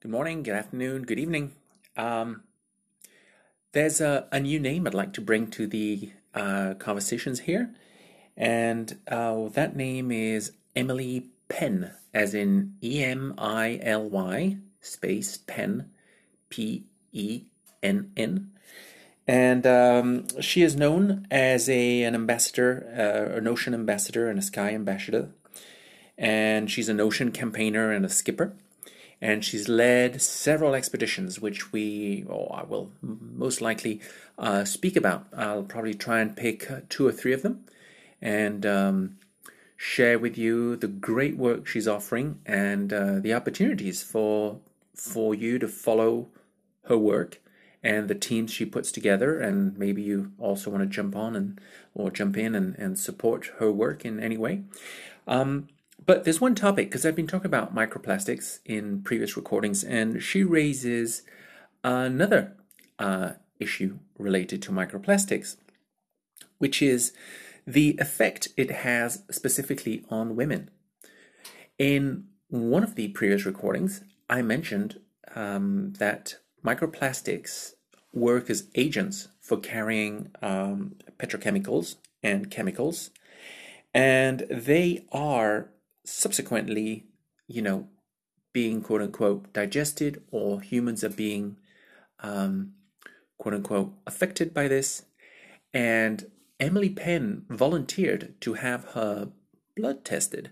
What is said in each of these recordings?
Good morning, good afternoon, good evening. Um, there's a, a, new name I'd like to bring to the uh, conversations here, and uh, that name is Emily Penn, as in E M I L Y space Penn, P E N N. And um, she is known as a an ambassador, uh, an ocean ambassador, and a sky ambassador. And she's an ocean campaigner and a skipper and she's led several expeditions, which we, or I will most likely uh, speak about. I'll probably try and pick two or three of them and um, share with you the great work she's offering and uh, the opportunities for for you to follow her work and the teams she puts together and maybe you also want to jump on and or jump in and, and support her work in any way um, but there's one topic, because I've been talking about microplastics in previous recordings, and she raises another uh, issue related to microplastics, which is the effect it has specifically on women. In one of the previous recordings, I mentioned um, that microplastics work as agents for carrying um, petrochemicals and chemicals, and they are subsequently, you know, being quote unquote digested or humans are being um, quote unquote affected by this. And Emily Penn volunteered to have her blood tested.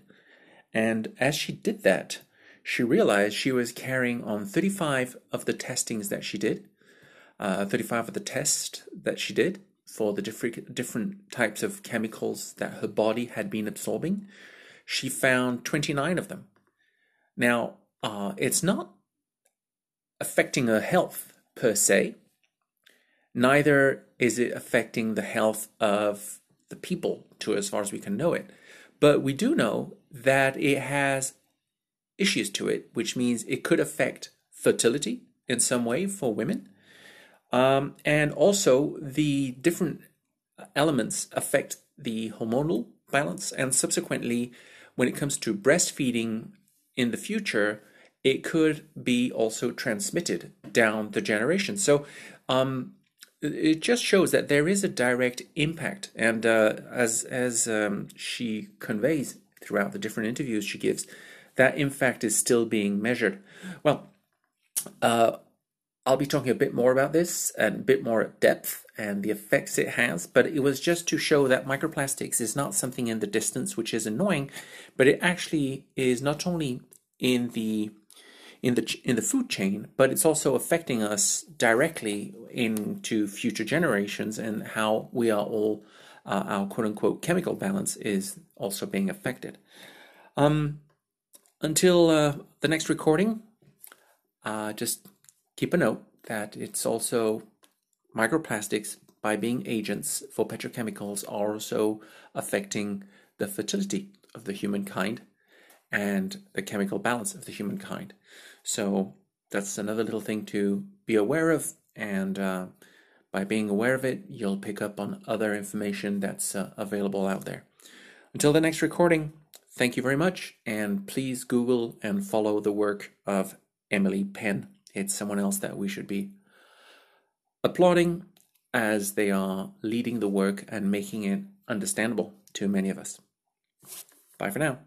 And as she did that, she realized she was carrying on 35 of the testings that she did, uh, 35 of the tests that she did for the different different types of chemicals that her body had been absorbing she found 29 of them. Now, uh, it's not affecting her health per se, neither is it affecting the health of the people to as far as we can know it. But we do know that it has issues to it, which means it could affect fertility in some way for women. Um, and also, the different elements affect the hormonal balance and subsequently when it comes to breastfeeding in the future, it could be also transmitted down the generation. So um, it just shows that there is a direct impact, and uh, as as um, she conveys throughout the different interviews she gives, that in fact is still being measured. Well, uh, I'll be talking a bit more about this and a bit more at depth and the effects it has, but it was just to show that microplastics is not something in the distance which is annoying, but it actually is not only in the in the in the food chain, but it's also affecting us directly into future generations and how we are all uh, our quote unquote chemical balance is also being affected. Um, until uh, the next recording, uh, just Keep a note that it's also microplastics by being agents for petrochemicals are also affecting the fertility of the humankind and the chemical balance of the humankind. So that's another little thing to be aware of, and uh, by being aware of it, you'll pick up on other information that's uh, available out there. Until the next recording, thank you very much, and please Google and follow the work of Emily Penn it's someone else that we should be applauding as they are leading the work and making it understandable to many of us. Bye for now.